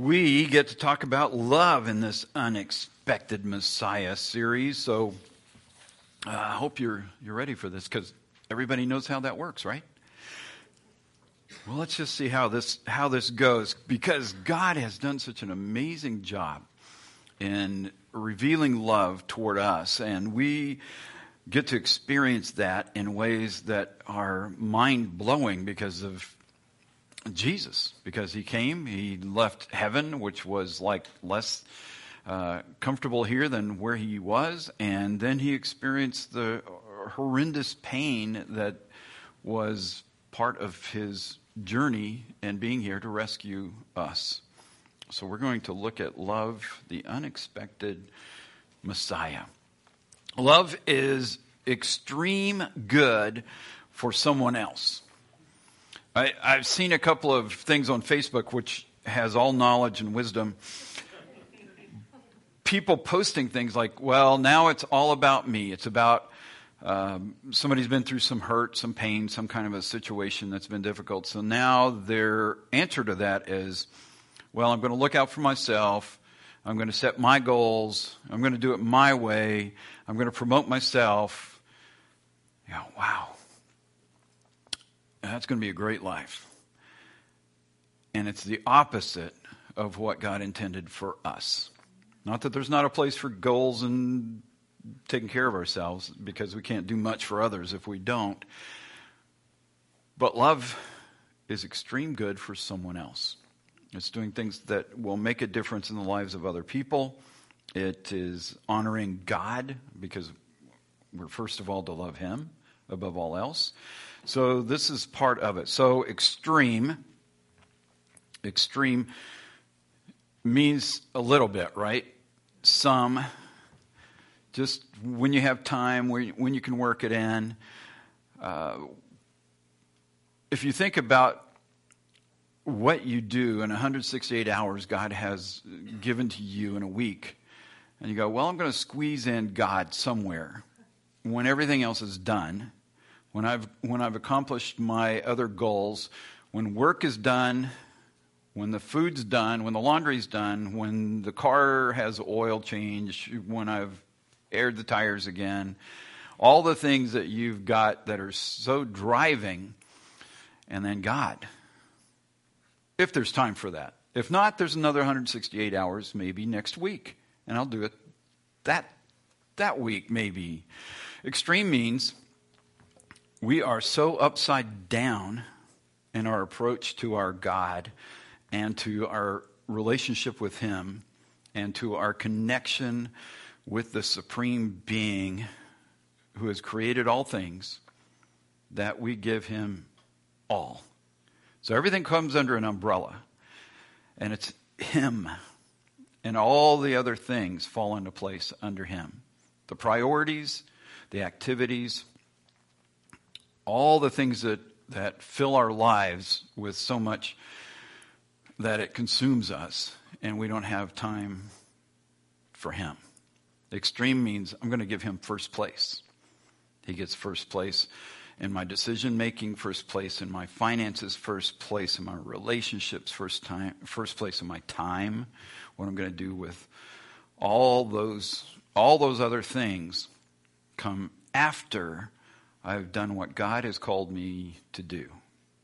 we get to talk about love in this unexpected Messiah series. So uh, I hope you're you're ready for this because everybody knows how that works, right? Well, let's just see how this how this goes because God has done such an amazing job in revealing love toward us, and we get to experience that in ways that are mind blowing because of Jesus, because he came, he left heaven, which was like less uh, comfortable here than where he was, and then he experienced the horrendous pain that was part of his journey and being here to rescue us. So we're going to look at love, the unexpected Messiah. Love is extreme good for someone else. I, have seen a couple of things on Facebook which has all knowledge and wisdom. People posting things like, well, now it's all about me. It's about um, somebody's been through some hurt, some pain, some kind of a situation that's been difficult. So now their answer to that is, well, I'm going to look out for myself. I'm going to set my goals. I'm going to do it my way. I'm going to promote myself. Yeah, wow. That's going to be a great life. And it's the opposite of what God intended for us. Not that there's not a place for goals and taking care of ourselves, because we can't do much for others if we don't. But love is extreme good for someone else. It's doing things that will make a difference in the lives of other people. It is honoring God because we're first of all to love Him above all else. So this is part of it. So extreme, extreme means a little bit, right? Some, just when you have time, when you can work it in. Uh, if you think about what you do in 168 hours God has given to you in a week, and you go, well, I'm going to squeeze in God somewhere when everything else is done when I've, when I've accomplished my other goals, when work is done, when the food's done, when the laundry's done, when the car has oil change, when I've aired the tires again, all the things that you've got that are so driving, and then God. If there's time for that. If not, there's another 168 hours maybe next week, and I'll do it that that week maybe. Extreme means we are so upside down in our approach to our God and to our relationship with Him and to our connection with the Supreme Being who has created all things that we give Him all. So everything comes under an umbrella, and it's Him. And all the other things fall into place under Him. The priorities, the activities, all the things that, that fill our lives with so much that it consumes us and we don't have time for Him. Extreme means I'm going to give Him first place. He gets first place in my decision making, first place in my finances, first place in my relationships, first time, first place in my time, what I'm going to do with all those, all those other things come after I've done what God has called me to do,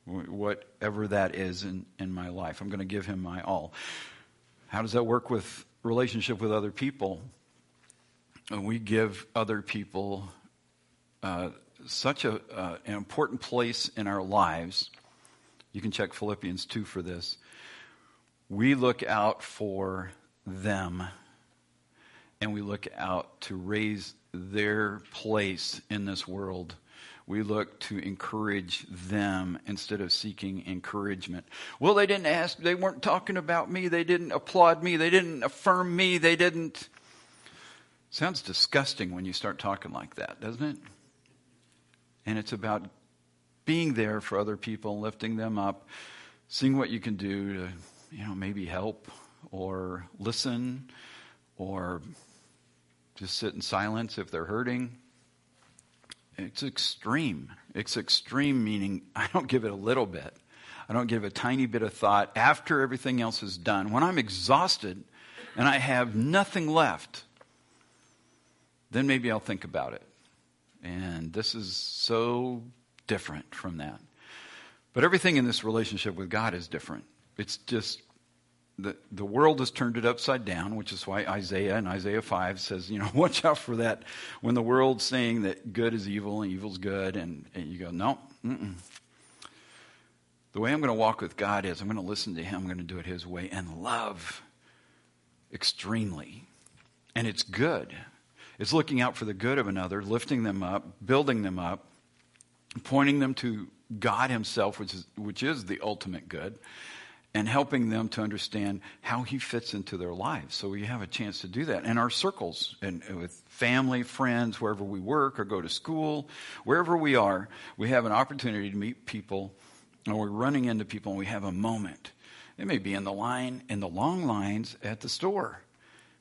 whatever that is in, in my life. I'm going to give Him my all. How does that work with relationship with other people? We give other people uh, such a, uh, an important place in our lives. You can check Philippians 2 for this. We look out for them and we look out to raise their place in this world we look to encourage them instead of seeking encouragement. Well, they didn't ask, they weren't talking about me, they didn't applaud me, they didn't affirm me, they didn't. Sounds disgusting when you start talking like that, doesn't it? And it's about being there for other people, lifting them up, seeing what you can do to, you know, maybe help or listen or just sit in silence if they're hurting it's extreme. It's extreme meaning I don't give it a little bit. I don't give a tiny bit of thought after everything else is done. When I'm exhausted and I have nothing left, then maybe I'll think about it. And this is so different from that. But everything in this relationship with God is different. It's just the, the world has turned it upside down, which is why Isaiah and Isaiah 5 says, you know, watch out for that when the world's saying that good is evil and evil's good. And, and you go, no, mm-mm. The way I'm going to walk with God is I'm going to listen to Him, I'm going to do it His way, and love extremely. And it's good. It's looking out for the good of another, lifting them up, building them up, pointing them to God Himself, which is, which is the ultimate good and helping them to understand how he fits into their lives. So we have a chance to do that. in our circles and with family, friends, wherever we work or go to school, wherever we are, we have an opportunity to meet people or we're running into people and we have a moment. It may be in the line, in the long lines at the store.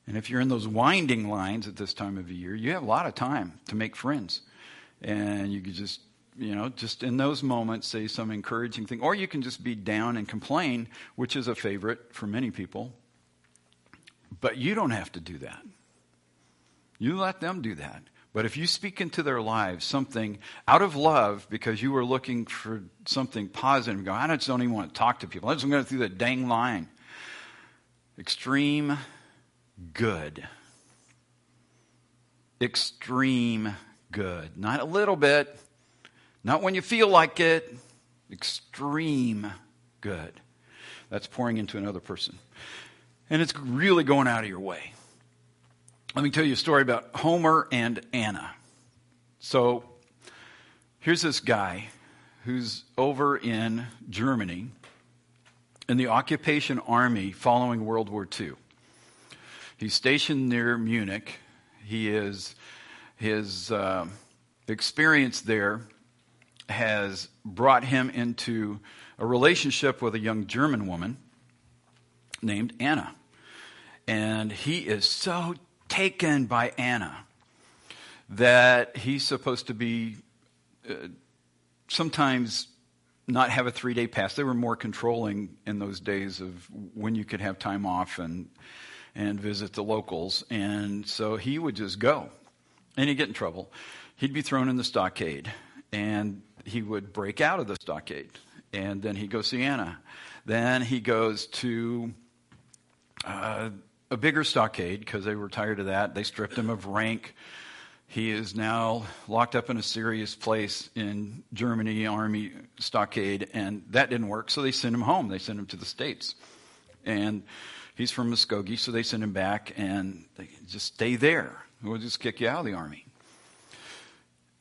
And if you're in those winding lines at this time of the year, you have a lot of time to make friends. And you could just you know, just in those moments say some encouraging thing. Or you can just be down and complain, which is a favorite for many people. But you don't have to do that. You let them do that. But if you speak into their lives something out of love because you were looking for something positive, go, I just don't even want to talk to people. I just going to through the dang line. Extreme good. Extreme good. Not a little bit, not when you feel like it. Extreme good. That's pouring into another person. And it's really going out of your way. Let me tell you a story about Homer and Anna. So here's this guy who's over in Germany in the occupation army following World War II. He's stationed near Munich. He is his uh, experience there has brought him into a relationship with a young German woman named Anna. And he is so taken by Anna that he's supposed to be uh, sometimes not have a three day pass. They were more controlling in those days of when you could have time off and and visit the locals. And so he would just go. And he'd get in trouble. He'd be thrown in the stockade. And he would break out of the stockade. And then he'd go see Anna. Then he goes to uh, a bigger stockade because they were tired of that. They stripped him of rank. He is now locked up in a serious place in Germany, army stockade, and that didn't work. So they sent him home. They sent him to the States. And he's from Muskogee, so they sent him back and they just stay there. We'll just kick you out of the army.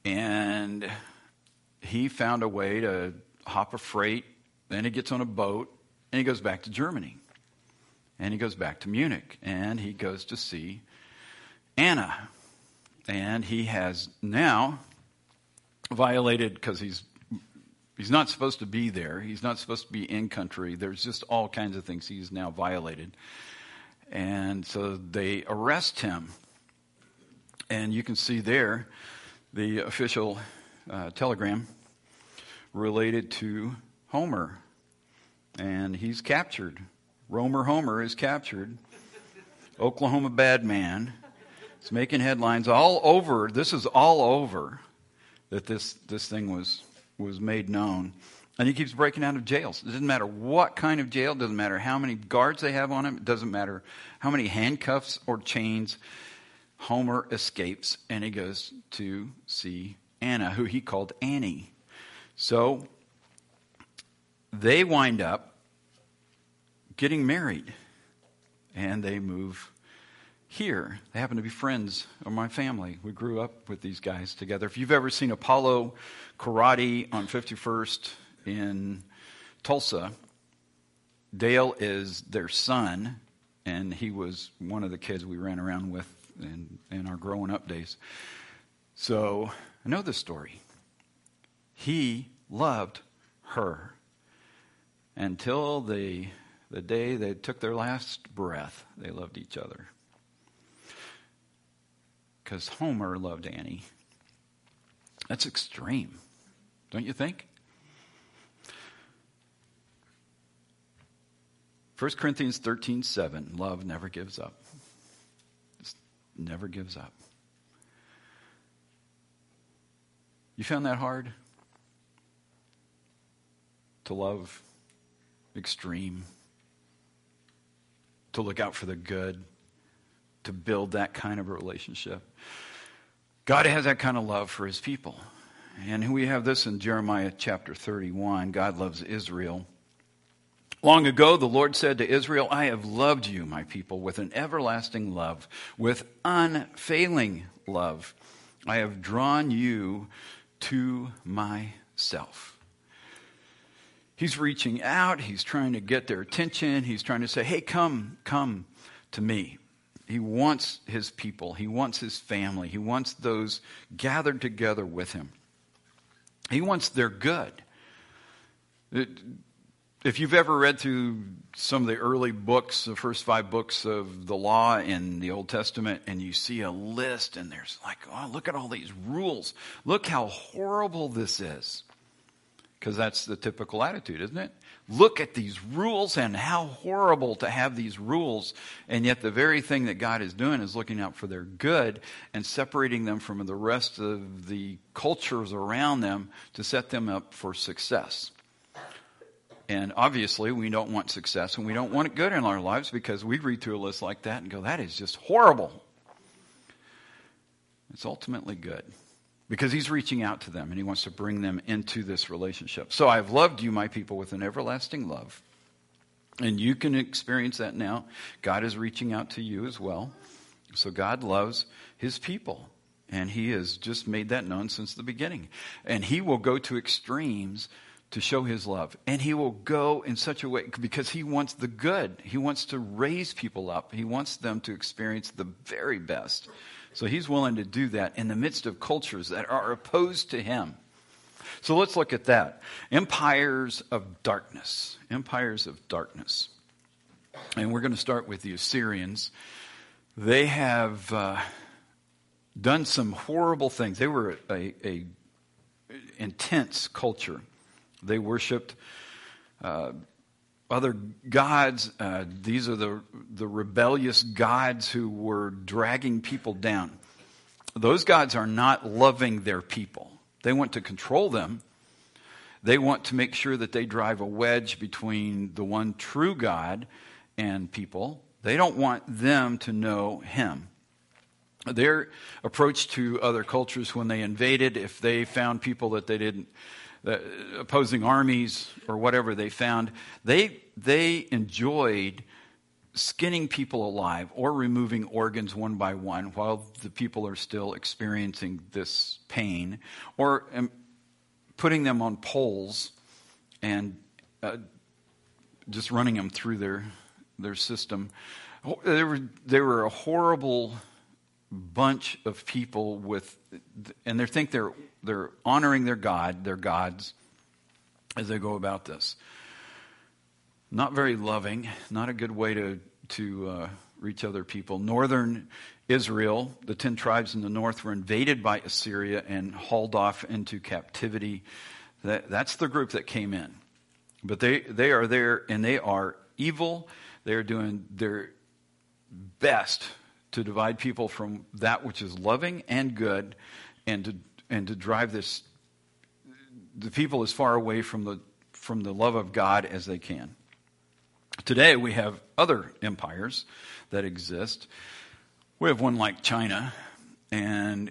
And he found a way to hop a freight, then he gets on a boat, and he goes back to Germany. And he goes back to Munich, and he goes to see Anna. And he has now violated, because he's He's not supposed to be there. He's not supposed to be in country. There's just all kinds of things he's now violated. And so they arrest him. And you can see there the official uh, telegram related to Homer. And he's captured. Romer Homer is captured. Oklahoma bad man. It's making headlines all over. This is all over that this, this thing was, was made known. And he keeps breaking out of jails. It doesn't matter what kind of jail, it doesn't matter how many guards they have on him, it doesn't matter how many handcuffs or chains. Homer escapes and he goes to see Anna, who he called Annie. So they wind up getting married and they move here. They happen to be friends of my family. We grew up with these guys together. If you've ever seen Apollo Karate on 51st in Tulsa, Dale is their son, and he was one of the kids we ran around with in, in our growing up days. So I know this story. He loved her until the, the day they took their last breath. They loved each other. Because Homer loved Annie. That's extreme, don't you think? 1 Corinthians 13 7, love never gives up. Just never gives up. You found that hard? To love extreme? To look out for the good? To build that kind of a relationship? God has that kind of love for his people. And we have this in Jeremiah chapter 31. God loves Israel. Long ago, the Lord said to Israel, I have loved you, my people, with an everlasting love, with unfailing love. I have drawn you to myself. He's reaching out. He's trying to get their attention. He's trying to say, hey, come, come to me. He wants his people. He wants his family. He wants those gathered together with him. He wants their good. If you've ever read through some of the early books, the first five books of the law in the Old Testament, and you see a list, and there's like, oh, look at all these rules. Look how horrible this is. Because that's the typical attitude, isn't it? Look at these rules and how horrible to have these rules. And yet, the very thing that God is doing is looking out for their good and separating them from the rest of the cultures around them to set them up for success. And obviously, we don't want success and we don't want it good in our lives because we read through a list like that and go, that is just horrible. It's ultimately good because he's reaching out to them and he wants to bring them into this relationship. So I've loved you, my people, with an everlasting love. And you can experience that now. God is reaching out to you as well. So God loves his people. And he has just made that known since the beginning. And he will go to extremes to show his love. And he will go in such a way because he wants the good. He wants to raise people up. He wants them to experience the very best. So he's willing to do that in the midst of cultures that are opposed to him. So let's look at that. Empires of darkness. Empires of darkness. And we're going to start with the Assyrians. They have uh, done some horrible things. They were a, a intense culture. They worshiped uh, other gods. Uh, these are the, the rebellious gods who were dragging people down. Those gods are not loving their people. They want to control them. They want to make sure that they drive a wedge between the one true God and people. They don't want them to know Him. Their approach to other cultures when they invaded, if they found people that they didn't the opposing armies or whatever they found, they, they enjoyed skinning people alive or removing organs one by one while the people are still experiencing this pain, or um, putting them on poles and uh, just running them through their, their system. They were, they were a horrible bunch of people with, and they think they're they're honoring their God, their gods, as they go about this. Not very loving, not a good way to, to uh, reach other people. Northern Israel, the ten tribes in the north, were invaded by Assyria and hauled off into captivity. That, that's the group that came in. But they, they are there and they are evil. They are doing their best to divide people from that which is loving and good and to and to drive this the people as far away from the from the love of God as they can. Today we have other empires that exist. We have one like China, and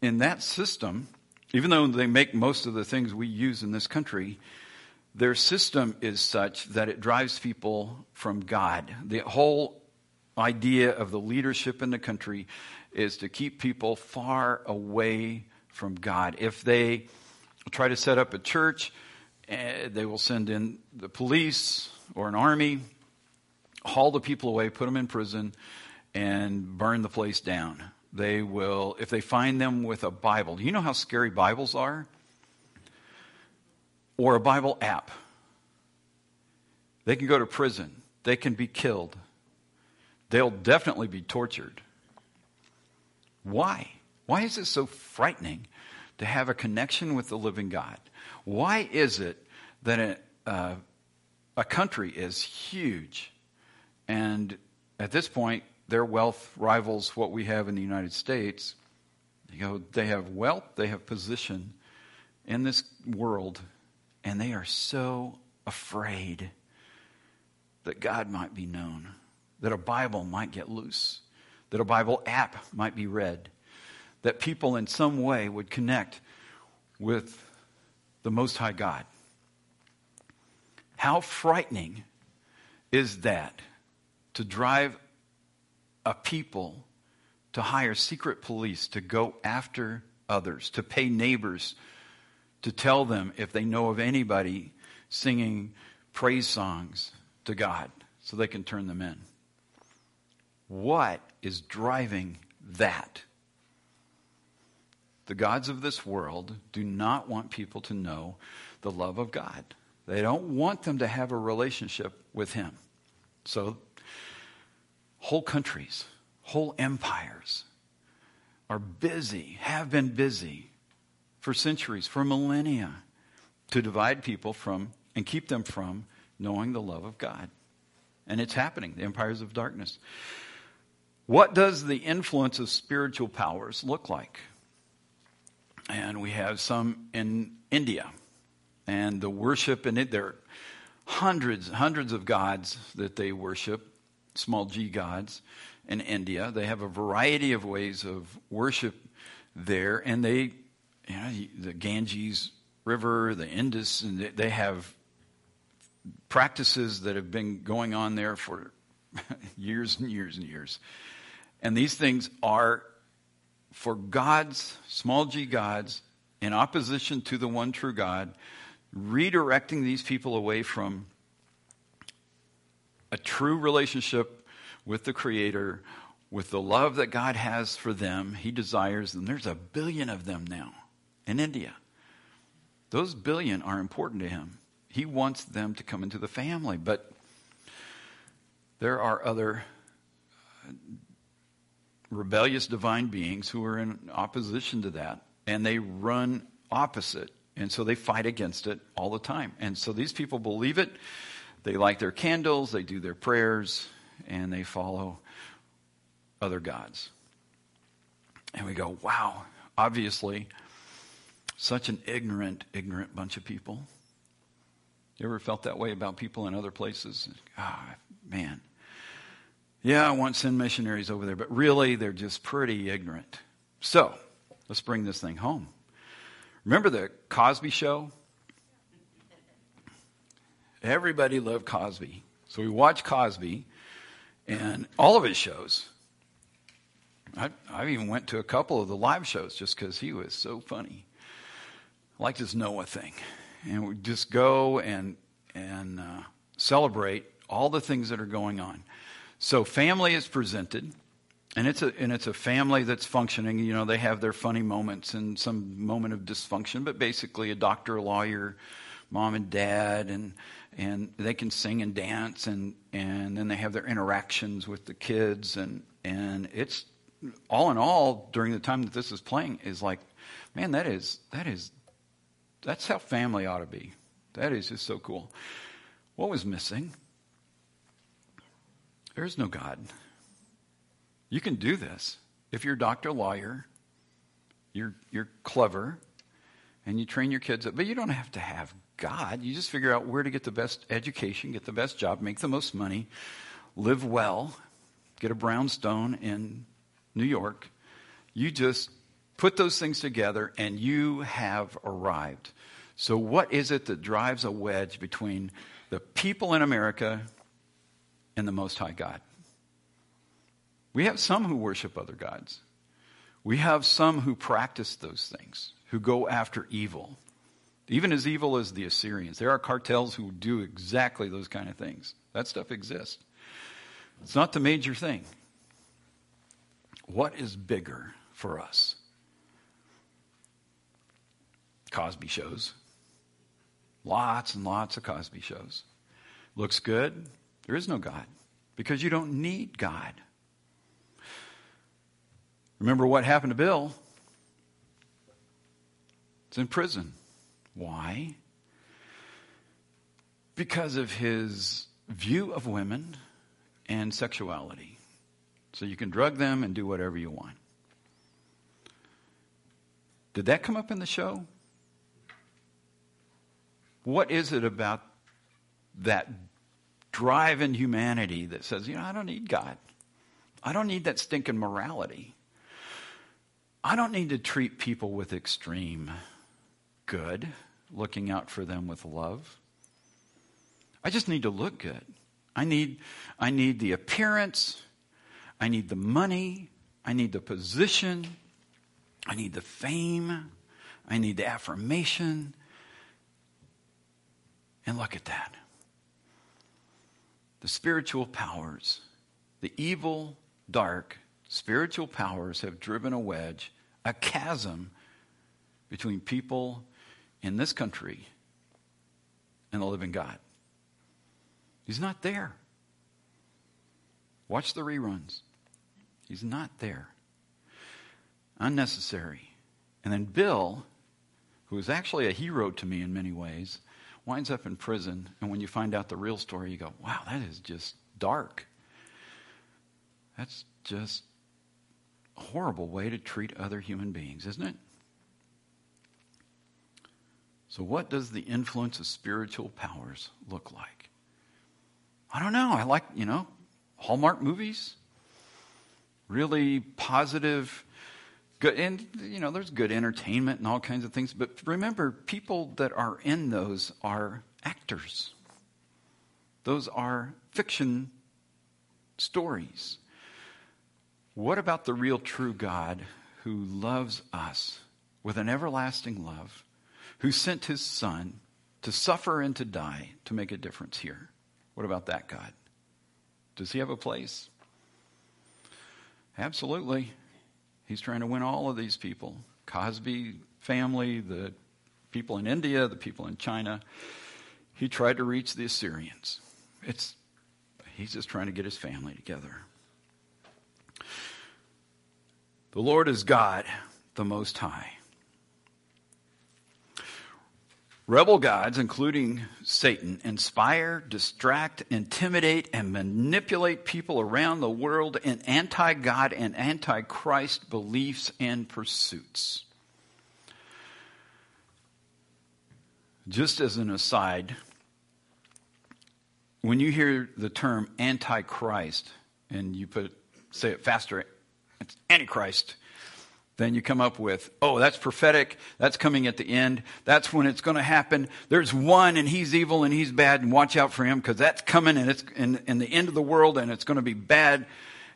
in that system, even though they make most of the things we use in this country, their system is such that it drives people from God. The whole idea of the leadership in the country is to keep people far away from God. If they try to set up a church, uh, they will send in the police or an army, haul the people away, put them in prison, and burn the place down. They will, if they find them with a Bible, do you know how scary Bibles are? Or a Bible app. They can go to prison. They can be killed. They'll definitely be tortured. Why? Why is it so frightening to have a connection with the living God? Why is it that a, uh, a country is huge. And at this point, their wealth rivals what we have in the United States. You know, they have wealth, they have position in this world, and they are so afraid that God might be known, that a Bible might get loose, that a Bible app might be read, that people in some way would connect with the Most High God. How frightening is that to drive a people to hire secret police to go after others, to pay neighbors to tell them if they know of anybody singing praise songs to God so they can turn them in. What is driving that? The gods of this world do not want people to know the love of God. They don't want them to have a relationship with Him. So, whole countries, whole empires are busy, have been busy for centuries, for millennia, to divide people from and keep them from knowing the love of God. And it's happening, the empires of darkness. What does the influence of spiritual powers look like? And we have some in India. And the worship in it, there are hundreds, hundreds of gods that they worship, small g gods in India. They have a variety of ways of worship there. And they, you know, the Ganges River, the Indus, and they have practices that have been going on there for years and years and years. And these things are for gods, small g gods, in opposition to the one true God, redirecting these people away from a true relationship with the Creator, with the love that God has for them. He desires them. There's a billion of them now in India. Those billion are important to Him. He wants them to come into the family. But there are other rebellious divine beings who are in opposition to that, and they run opposite. And so they fight against it all the time. And so these people believe it. They light their candles, they do their prayers, and they follow other gods. And we go, wow, obviously, such an ignorant, ignorant bunch of people. You ever felt that way about people in other places? Ah, oh, man. Yeah, I want send missionaries over there, but really they're just pretty ignorant. So, let's bring this thing home. Remember the Cosby show? Everybody loved Cosby. So we watched Cosby and all of his shows. I, I even went to a couple of the live shows just because he was so funny. I liked his Noah thing and we just go and and uh, celebrate all the things that are going on. So family is presented, and it's a and it's a family that's functioning. You know, they have their funny moments and some moment of dysfunction, but basically a doctor, a lawyer, mom and dad, and and they can sing and dance, and and then they have their interactions with the kids, and and it's all in all during the time that this is playing is like, man, that is that is that's how family ought to be. That is just so cool. What was missing? There's no God. You can do this. If you're a doctor, lawyer, you're, you're clever, and you train your kids up, but you don't have to have God. You just figure out where to get the best education, get the best job, make the most money, live well, get a brownstone in New York. You just put those things together and you have arrived. So, what is it that drives a wedge between the people in America and the Most High God? We have some who worship other gods. We have some who practice those things, who go after evil. Even as evil as the Assyrians. There are cartels who do exactly those kind of things. That stuff exists. It's not the major thing. What is bigger for us? Cosby shows. Lots and lots of Cosby shows. Looks good. There is no God because you don't need God. Remember what happened to Bill? It's in prison. Why? because of his view of women and sexuality. So you can drug them and do whatever you want. Did that come up in the show? What is it about that drive in humanity that says, you know, I don't need God. I don't need that stinking morality. I don't need to treat people with extreme good, looking out for them with love. I just need to look good. I need, I need the appearance. I need the money. I need the position. I need the fame. I need the affirmation. And look at that. The spiritual powers, the evil, dark spiritual powers have driven a wedge, a chasm between people in this country and the living God. He's not there. Watch the reruns. He's not there. Unnecessary. And then Bill, who is actually a hero to me in many ways, winds up in prison. And when you find out the real story, you go, wow, that is just dark. That's just a horrible way to treat other human beings, isn't it? So, what does the influence of spiritual powers look like? I don't know. I like, you know, Hallmark movies, really positive, good, and, you know, there's good entertainment and all kinds of things. But remember, people that are in those are actors, those are fiction stories. What about the real true God who loves us with an everlasting love, who sent his Son to suffer and to die to make a difference here? What about that God? Does he have a place? Absolutely. He's trying to win all of these people Cosby family, the people in India, the people in China. He tried to reach the Assyrians. It's, he's just trying to get his family together. The Lord is God, the Most High. Rebel gods, including Satan, inspire, distract, intimidate, and manipulate people around the world in anti God and anti Christ beliefs and pursuits. Just as an aside, when you hear the term antichrist and you put say it faster it's Antichrist. Then you come up with, oh, that's prophetic. That's coming at the end. That's when it's going to happen. There's one and he's evil and he's bad and watch out for him because that's coming and it's in, in the end of the world and it's going to be bad.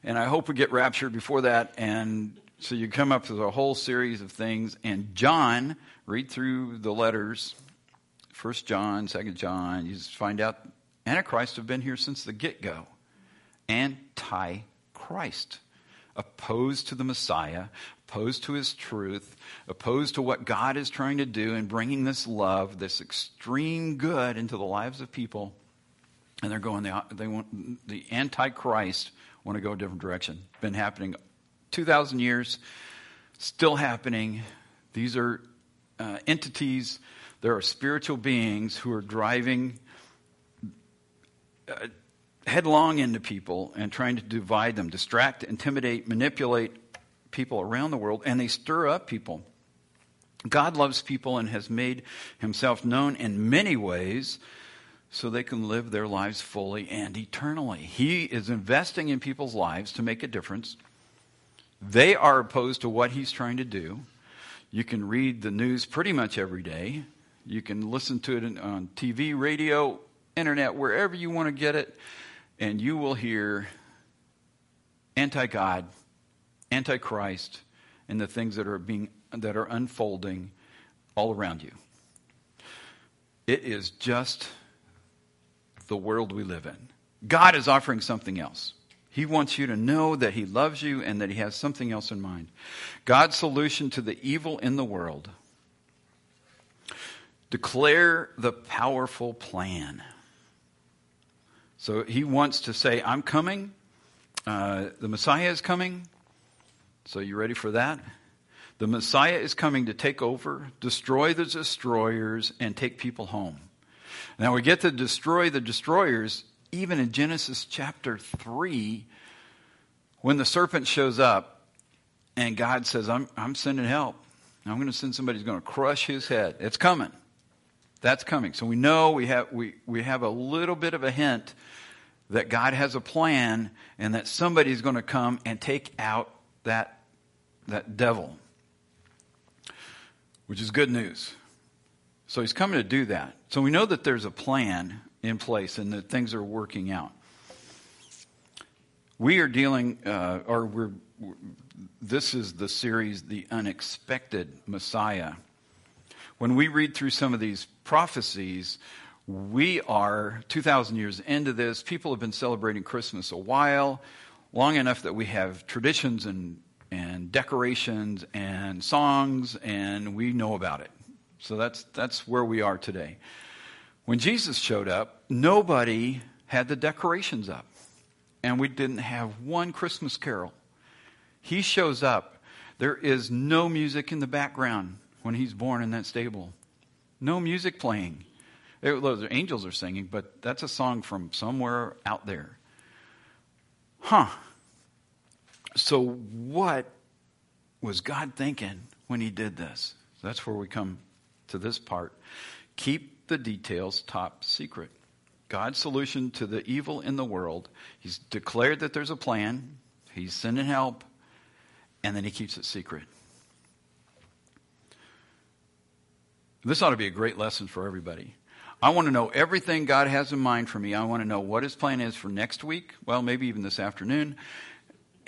And I hope we get raptured before that. And so you come up with a whole series of things. And John, read through the letters, First John, Second John, you just find out Antichrist have been here since the get go. Anti Christ opposed to the Messiah, opposed to his truth, opposed to what God is trying to do in bringing this love, this extreme good into the lives of people. And they're going, the, they want, the Antichrist want to go a different direction. Been happening 2,000 years, still happening. These are uh, entities, there are spiritual beings who are driving. Uh, headlong into people and trying to divide them, distract, intimidate, manipulate people around the world, and they stir up people. God loves people and has made himself known in many ways so they can live their lives fully and eternally. He is investing in people's lives to make a difference. They are opposed to what he's trying to do. You can read the news pretty much every day. You can listen to it on TV, radio, internet, wherever you want to get it and you will hear anti God, anti Christ, and the things that are being that are unfolding all around you. It is just the world we live in. God is offering something else. He wants you to know that He loves you and that He has something else in mind. God's solution to the evil in the world. Declare the powerful plan. So he wants to say, I'm coming. Uh, the Messiah is coming. So you ready for that? The Messiah is coming to take over, destroy the destroyers, and take people home. Now we get to destroy the destroyers even in Genesis chapter 3 when the serpent shows up and God says, I'm, I'm sending help. I'm going to send somebody who's going to crush his head. It's coming. That's coming. So we know we have, we, we have a little bit of a hint that God has a plan and that somebody's going to come and take out that, that devil, which is good news. So he's coming to do that. So we know that there's a plan in place and that things are working out. We are dealing, uh, or we're, this is the series, The Unexpected Messiah. When we read through some of these prophecies, we are 2,000 years into this. People have been celebrating Christmas a while, long enough that we have traditions and, and decorations and songs, and we know about it. So that's, that's where we are today. When Jesus showed up, nobody had the decorations up, and we didn't have one Christmas carol. He shows up. There is no music in the background when he's born in that stable. No music playing. The angels are singing, but that's a song from somewhere out there. Huh. So, what was God thinking when he did this? That's where we come to this part. Keep the details top secret. God's solution to the evil in the world, he's declared that there's a plan, he's sending help, and then he keeps it secret. This ought to be a great lesson for everybody. I want to know everything God has in mind for me. I want to know what his plan is for next week, well, maybe even this afternoon,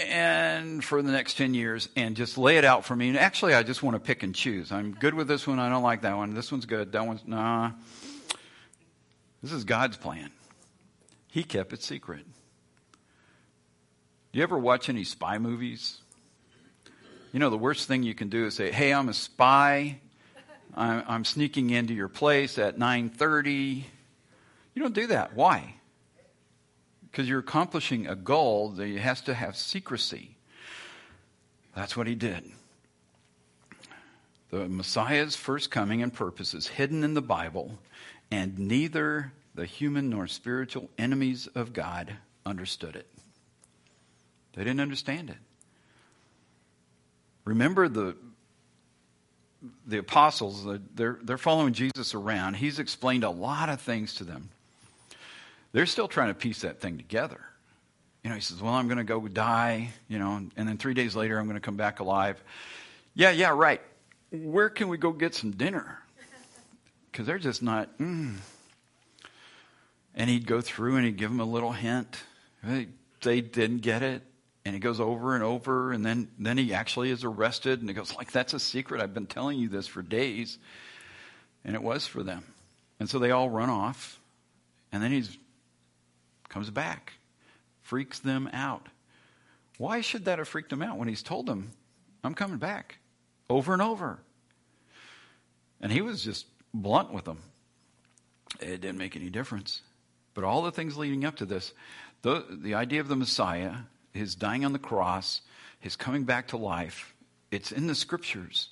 and for the next 10 years and just lay it out for me. And actually, I just want to pick and choose. I'm good with this one. I don't like that one. This one's good. That one's, nah. This is God's plan. He kept it secret. Do you ever watch any spy movies? You know, the worst thing you can do is say, hey, I'm a spy. I'm, I'm sneaking into your place at 9.30. You don't do that. Why? Because you're accomplishing a goal that has to have secrecy. That's what he did. The Messiah's first coming and purpose is hidden in the Bible, and neither the human nor spiritual enemies of God understood it. They didn't understand it. Remember the the apostles, they're, they're following Jesus around. He's explained a lot of things to them. They're still trying to piece that thing together. You know, he says, Well, I'm going to go die, you know, and then three days later, I'm going to come back alive. Yeah, yeah, right. Where can we go get some dinner? Because they're just not, mm. And he'd go through and he'd give them a little hint. They, they didn't get it. And he goes over and over, and then, then he actually is arrested, and he goes, like, that's a secret. I've been telling you this for days. And it was for them. And so they all run off. And then he's comes back, freaks them out. Why should that have freaked him out when he's told them, I'm coming back over and over? And he was just blunt with them. It didn't make any difference. But all the things leading up to this, the, the idea of the Messiah, his dying on the cross, his coming back to life, it's in the scriptures.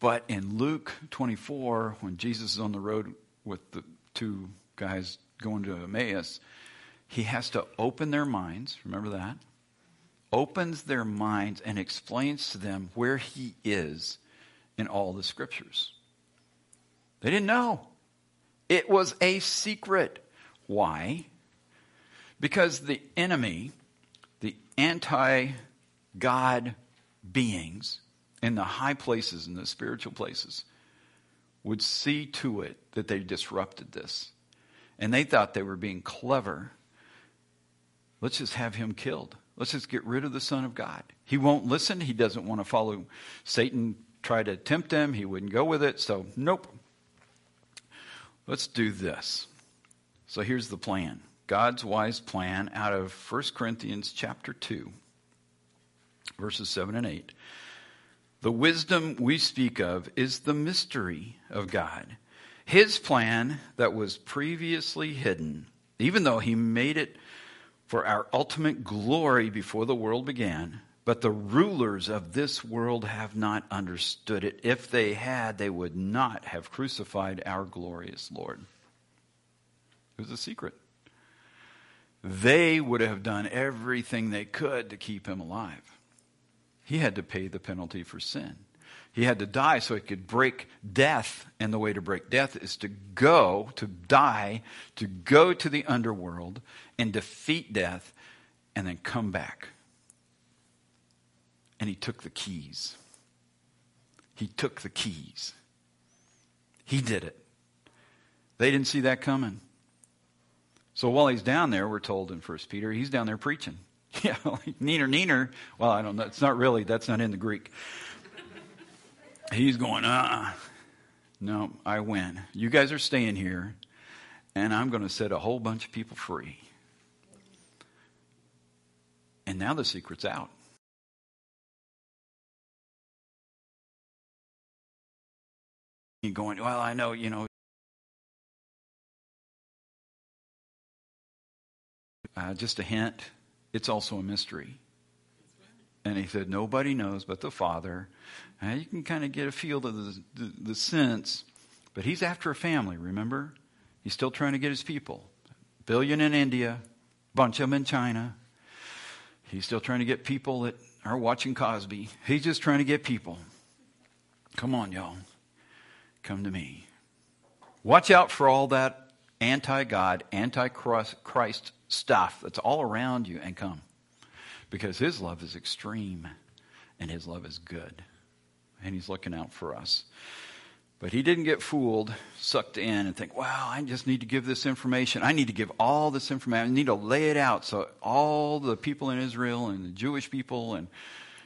But in Luke 24, when Jesus is on the road with the two guys going to Emmaus, he has to open their minds. Remember that? Opens their minds and explains to them where he is in all the scriptures. They didn't know. It was a secret. Why? Because the enemy, the anti God beings in the high places, in the spiritual places, would see to it that they disrupted this. And they thought they were being clever. Let's just have him killed. Let's just get rid of the Son of God. He won't listen. He doesn't want to follow Satan, try to tempt him. He wouldn't go with it. So, nope. Let's do this. So here's the plan. God's wise plan out of 1 Corinthians chapter 2, verses 7 and 8. The wisdom we speak of is the mystery of God. His plan that was previously hidden, even though he made it for our ultimate glory before the world began, but the rulers of this world have not understood it. If they had, they would not have crucified our glorious Lord. It was a secret. They would have done everything they could to keep him alive. He had to pay the penalty for sin. He had to die so he could break death. And the way to break death is to go, to die, to go to the underworld and defeat death and then come back. And he took the keys. He took the keys. He did it. They didn't see that coming. So while he's down there, we're told in First Peter, he's down there preaching. Yeah, like, neener, neener. Well, I don't know. It's not really, that's not in the Greek. He's going, uh No, I win. You guys are staying here, and I'm going to set a whole bunch of people free. And now the secret's out. You're going, well, I know, you know, Uh, just a hint, it's also a mystery. And he said, Nobody knows but the Father. You can kind of get a feel of the, the, the sense, but he's after a family, remember? He's still trying to get his people. Billion in India, bunch of them in China. He's still trying to get people that are watching Cosby. He's just trying to get people. Come on, y'all. Come to me. Watch out for all that anti God, anti Christ stuff that's all around you and come. Because His love is extreme and His love is good. And He's looking out for us. But he didn't get fooled, sucked in, and think, wow, I just need to give this information. I need to give all this information. I need to lay it out so all the people in Israel and the Jewish people and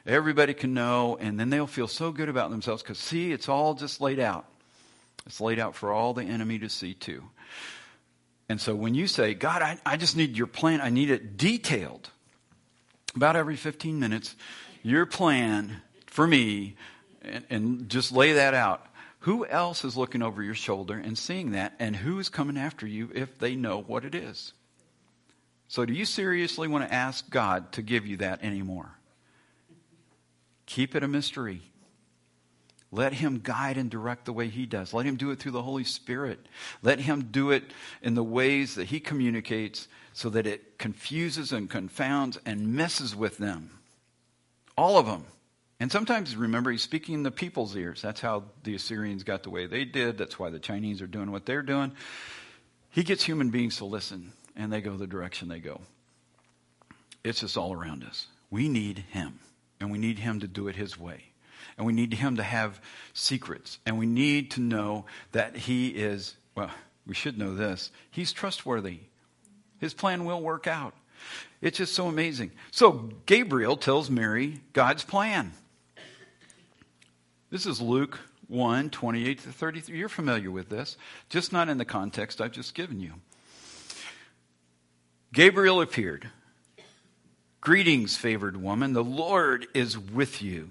everybody can know, and then they'll feel so good about themselves because, see, it's all just laid out. It's laid out for all the enemy to see, too. And so when you say, God, I, I just need your plan, I need it detailed, about every 15 minutes, your plan for me, and, and just lay that out. Who else is looking over your shoulder and seeing that, and who is coming after you if they know what it is? So, do you seriously want to ask God to give you that anymore? Keep it a mystery. Let Him guide and direct the way He does. Let Him do it through the Holy Spirit. Let Him do it in the ways that He communicates so that it confuses and confounds and messes with them. All of them. And sometimes, remember, He's speaking in the people's ears. That's how the Assyrians got the way they did. That's why the Chinese are doing what they're doing. He gets human beings to listen, and they go the direction they go. It's just all around us. We need Him, and we need Him to do it His way and we need him to have secrets. And we need to know that he is, well, we should know this. He's trustworthy. His plan will work out. It's just so amazing. So Gabriel tells Mary God's plan. This is Luke 1 28 to 33. You're familiar with this, just not in the context I've just given you. Gabriel appeared. Greetings, favored woman. The Lord is with you.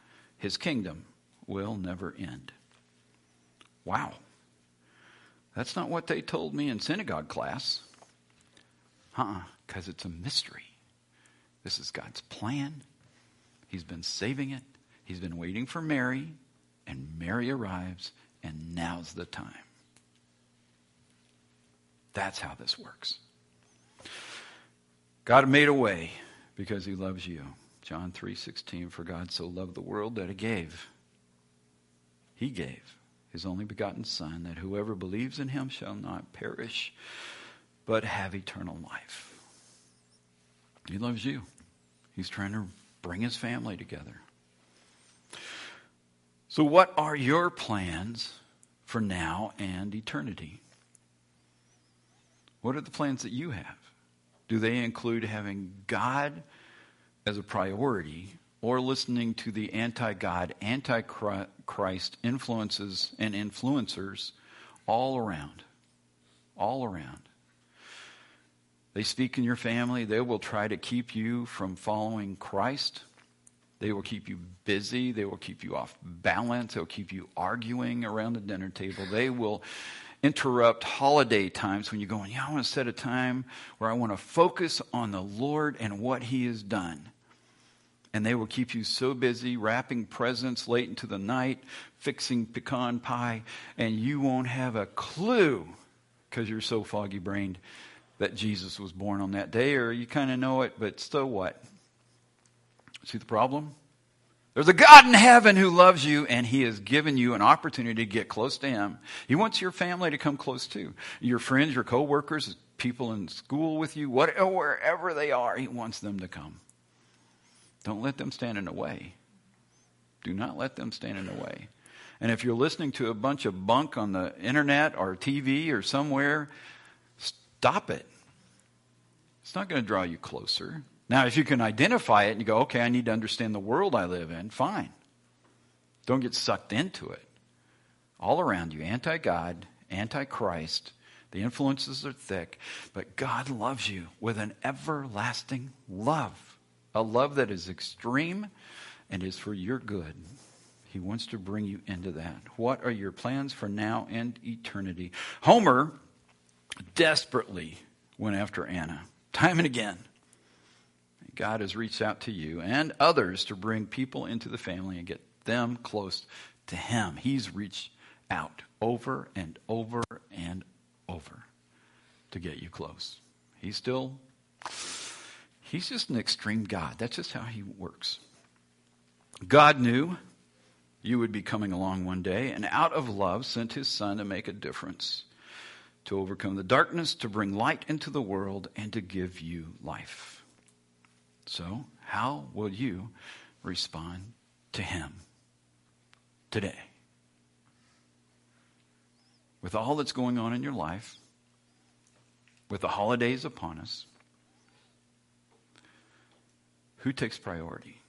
his kingdom will never end. Wow. That's not what they told me in synagogue class. Huh, because it's a mystery. This is God's plan. He's been saving it. He's been waiting for Mary, and Mary arrives, and now's the time. That's how this works. God made a way because he loves you. John 3:16 for God so loved the world that he gave he gave his only begotten son that whoever believes in him shall not perish but have eternal life. He loves you. He's trying to bring his family together. So what are your plans for now and eternity? What are the plans that you have? Do they include having God as a priority, or listening to the anti God, anti Christ influences and influencers all around. All around. They speak in your family. They will try to keep you from following Christ. They will keep you busy. They will keep you off balance. They'll keep you arguing around the dinner table. They will interrupt holiday times when you're going, yeah, I want to set a time where I want to focus on the Lord and what He has done. And they will keep you so busy wrapping presents late into the night, fixing pecan pie, and you won't have a clue because you're so foggy brained that Jesus was born on that day, or you kind of know it, but still what? See the problem? There's a God in heaven who loves you, and He has given you an opportunity to get close to Him. He wants your family to come close too. Your friends, your coworkers, people in school with you, whatever, wherever they are, He wants them to come. Don't let them stand in the way. Do not let them stand in the way. And if you're listening to a bunch of bunk on the internet or TV or somewhere, stop it. It's not going to draw you closer. Now, if you can identify it and you go, okay, I need to understand the world I live in, fine. Don't get sucked into it. All around you, anti God, anti Christ, the influences are thick, but God loves you with an everlasting love, a love that is extreme and is for your good. He wants to bring you into that. What are your plans for now and eternity? Homer desperately went after Anna, time and again. God has reached out to you and others to bring people into the family and get them close to Him. He's reached out over and over and over to get you close. He's still, He's just an extreme God. That's just how He works. God knew you would be coming along one day, and out of love sent His Son to make a difference to overcome the darkness, to bring light into the world, and to give you life. So, how will you respond to Him today? With all that's going on in your life, with the holidays upon us, who takes priority?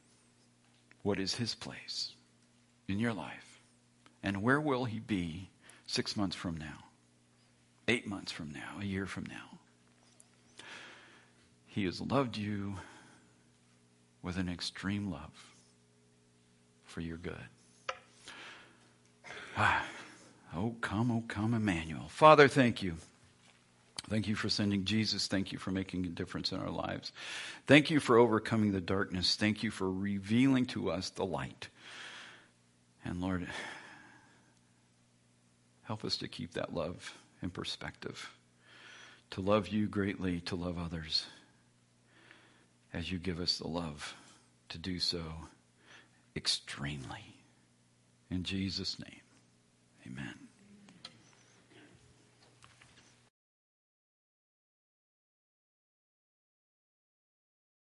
What is His place in your life? And where will He be six months from now? eight months from now, a year from now. He has loved you with an extreme love for your good. Ah, oh, come, oh, come, Emmanuel. Father, thank you. Thank you for sending Jesus. Thank you for making a difference in our lives. Thank you for overcoming the darkness. Thank you for revealing to us the light. And Lord, help us to keep that love in perspective. To love you greatly, to love others as you give us the love to do so extremely. In Jesus' name, amen.